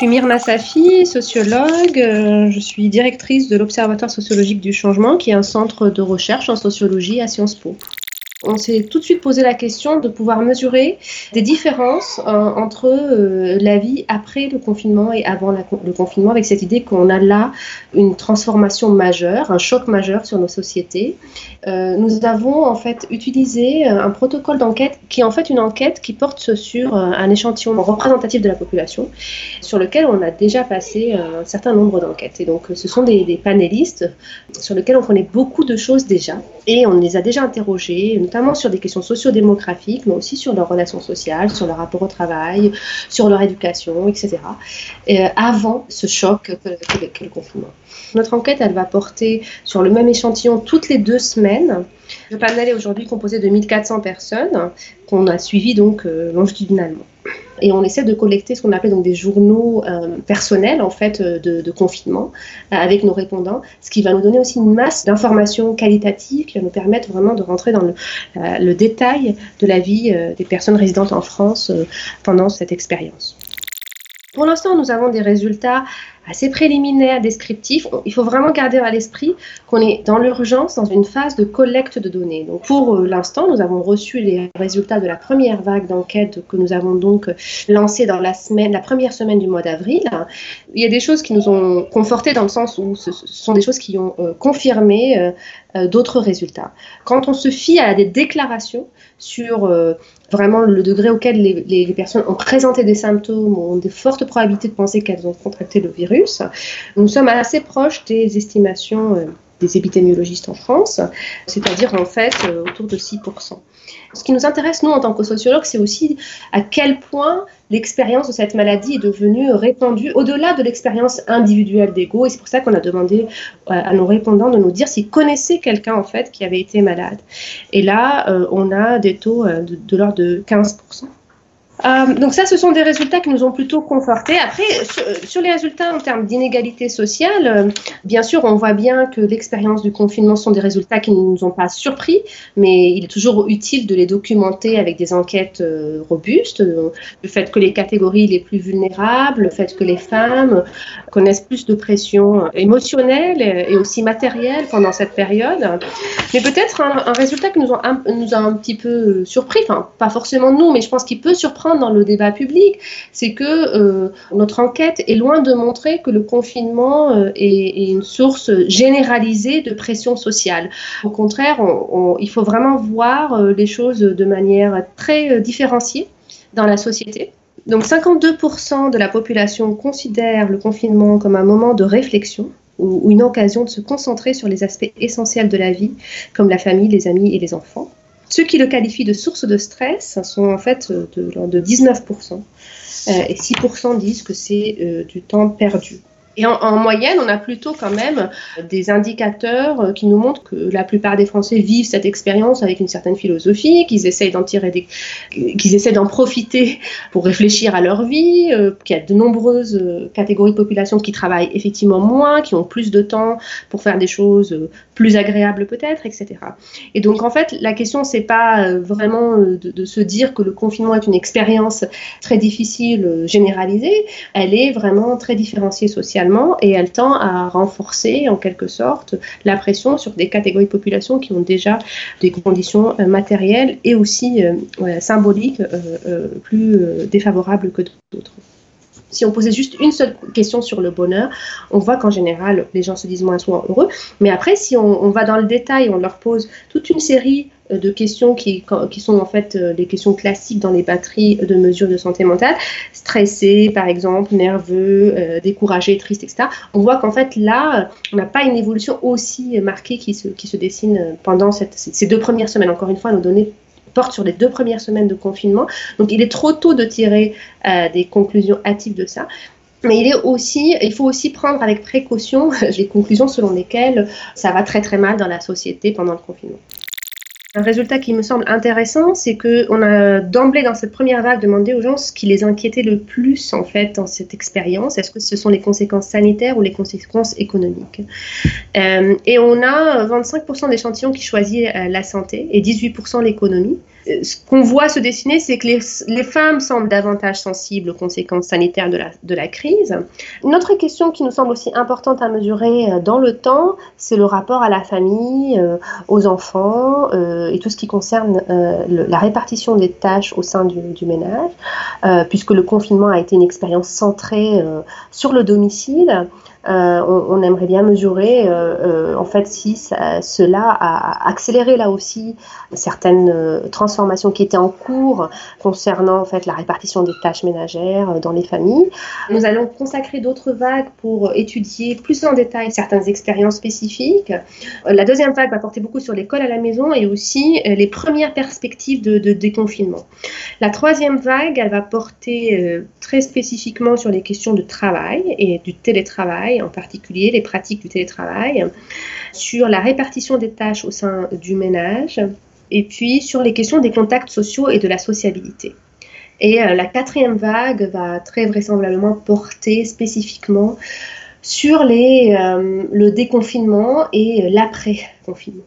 Je suis Myrna Safi, sociologue. Euh, je suis directrice de l'Observatoire sociologique du changement, qui est un centre de recherche en sociologie à Sciences Po on s'est tout de suite posé la question de pouvoir mesurer des différences euh, entre euh, la vie après le confinement et avant le confinement, avec cette idée qu'on a là une transformation majeure, un choc majeur sur nos sociétés. Euh, nous avons en fait utilisé un protocole d'enquête qui est en fait une enquête qui porte sur un échantillon représentatif de la population, sur lequel on a déjà passé un certain nombre d'enquêtes. Et donc, ce sont des, des panélistes sur lesquels on connaît beaucoup de choses déjà, et on les a déjà interrogés notamment sur des questions sociodémographiques, mais aussi sur leurs relations sociales, sur leur rapport au travail, sur leur éducation, etc. Euh, avant ce choc qu'est le confinement. Notre enquête, elle va porter sur le même échantillon toutes les deux semaines. Le panel est aujourd'hui composé de 1400 personnes qu'on a suivies donc euh, longitudinalement et on essaie de collecter ce qu'on appelle donc des journaux euh, personnels en fait euh, de, confinement euh, avec nos répondants, ce qui va nous donner aussi une masse d'informations qualitatives qui va nous permettre vraiment de rentrer dans le, le détail de la vie des personnes résidentes en France pendant cette expérience. Pour l'instant, nous avons des résultats assez préliminaires, descriptifs. Il faut vraiment garder à l'esprit qu'on est dans l'urgence, dans une phase de collecte de données. Donc pour euh, l'instant, nous avons reçu les résultats de la première vague d'enquête que nous avons donc lancée dans la semaine, la première semaine du mois d'avril. Il y a des choses qui nous ont confortés dans le sens où ce sont des choses qui ont euh, confirmé euh, d'autres résultats. Quand on se fie à des déclarations sur vraiment le degré auquel les, personnes ont présenté des symptômes, ont de fortes probabilités de penser qu'elles ont contracté le virus. Nous sommes assez proches des estimations euh, des épidémiologistes en France, c'est-à-dire en fait euh, autour de 6%. Ce qui nous intéresse, nous, en tant que sociologues, c'est aussi à quel point l'expérience de cette maladie est devenue répandue au-delà de l'expérience individuelle d'ego. Et c'est pour ça qu'on a demandé euh, à nos répondants de nous dire s'ils connaissaient quelqu'un, en fait, qui avait été malade. Et là, euh, on a des taux de, de l'ordre de 15%. Euh, donc ça, ce sont des résultats qui nous ont plutôt confortés. Après, sur, les résultats en termes d'inégalité sociale, euh, bien sûr, on voit bien que l'expérience du confinement sont des résultats qui ne nous ont pas surpris, mais il est toujours utile de les documenter avec des enquêtes euh, robustes. Le fait que les catégories les plus vulnérables, le fait que les femmes connaissent plus de pression émotionnelle et aussi matérielle pendant cette période. Mais peut-être un, résultat qui nous, nous a un petit peu surpris, enfin pas forcément nous, mais je pense qu'il peut surprendre dans le débat public, c'est que euh, notre enquête est loin de montrer que le confinement euh, est, une source généralisée de pression sociale. Au contraire, il faut vraiment voir euh, les choses de manière très différenciée dans la société. Donc 52% de la population considère le confinement comme un moment de réflexion ou une occasion de se concentrer sur les aspects essentiels de la vie, comme la famille, les amis et les enfants. Ceux qui le qualifient de source de stress sont en fait de, de 19%. Euh, et 6% disent que c'est euh, du temps perdu. Et en, moyenne, on a plutôt quand même des indicateurs euh, qui nous montrent que la plupart des Français vivent cette expérience avec une certaine philosophie, qu'ils essayent d'en tirer des, qu'ils essaient d'en profiter pour réfléchir à leur vie, euh, qu'il y a de nombreuses euh, catégories de population qui travaillent effectivement moins, qui ont plus de temps pour faire des choses plus agréables peut-être, etc. Et donc en fait, la question c'est pas vraiment de, de, se dire que le confinement est une expérience très difficile, généralisée, elle est vraiment très différenciée socialement et elle tend à renforcer en quelque sorte la pression sur des catégories de population qui ont déjà des conditions euh, matérielles et aussi euh, symboliques euh, plus défavorables que d'autres. Si on posait juste une seule question sur le bonheur, on voit qu'en général, les gens se disent moins souvent heureux. Mais après, si on, va dans le détail, on leur pose toute une série de questions qui, qui sont en fait euh, les questions classiques dans les batteries de mesures de santé mentale, stressé par exemple, nerveux, euh, découragé, triste, etc. On voit qu'en fait là, on n'a pas une évolution aussi marquée qui se, qui se dessine pendant cette, ces deux premières semaines. Encore une fois, nos données portent sur les deux premières semaines de confinement. Donc il est trop tôt de tirer des conclusions hâtives de ça. Mais il, est aussi, il faut aussi prendre avec précaution les conclusions selon lesquelles ça va très très mal dans la société pendant le confinement. Un résultat qui me semble intéressant, c'est qu'on a d'emblée dans cette première vague demandé aux gens ce qui les inquiétait le plus en fait dans cette expérience. Est-ce que ce sont les conséquences sanitaires ou les conséquences économiques? Euh, Et on a 25% d'échantillons qui choisissent euh, la santé et 18% l'économie. Ce qu'on voit se dessiner, c'est que les, femmes semblent davantage sensibles aux conséquences sanitaires de la, crise. Une autre question qui nous semble aussi importante à mesurer euh, dans le temps, c'est le rapport à la famille, euh, aux enfants euh, et tout ce qui concerne la répartition des tâches au sein du ménage, puisque le confinement a été une expérience centrée sur le domicile. Euh, on, aimerait bien mesurer euh, euh, en fait si cela a accéléré là aussi certaines transformations qui étaient en cours concernant en fait la répartition des tâches ménagères dans les familles. Nous allons consacrer d'autres vagues pour étudier plus en détail certaines expériences spécifiques. La deuxième vague va porter beaucoup sur l'école à la maison et aussi les premières perspectives de, de déconfinement. La troisième vague, elle va porter très spécifiquement sur les questions de travail et du télétravail en particulier les pratiques du télétravail, sur la répartition des tâches au sein du ménage, et puis sur les questions des contacts sociaux et de la sociabilité. Et euh, la quatrième vague va très vraisemblablement porter spécifiquement sur euh, le déconfinement et l'après-confinement.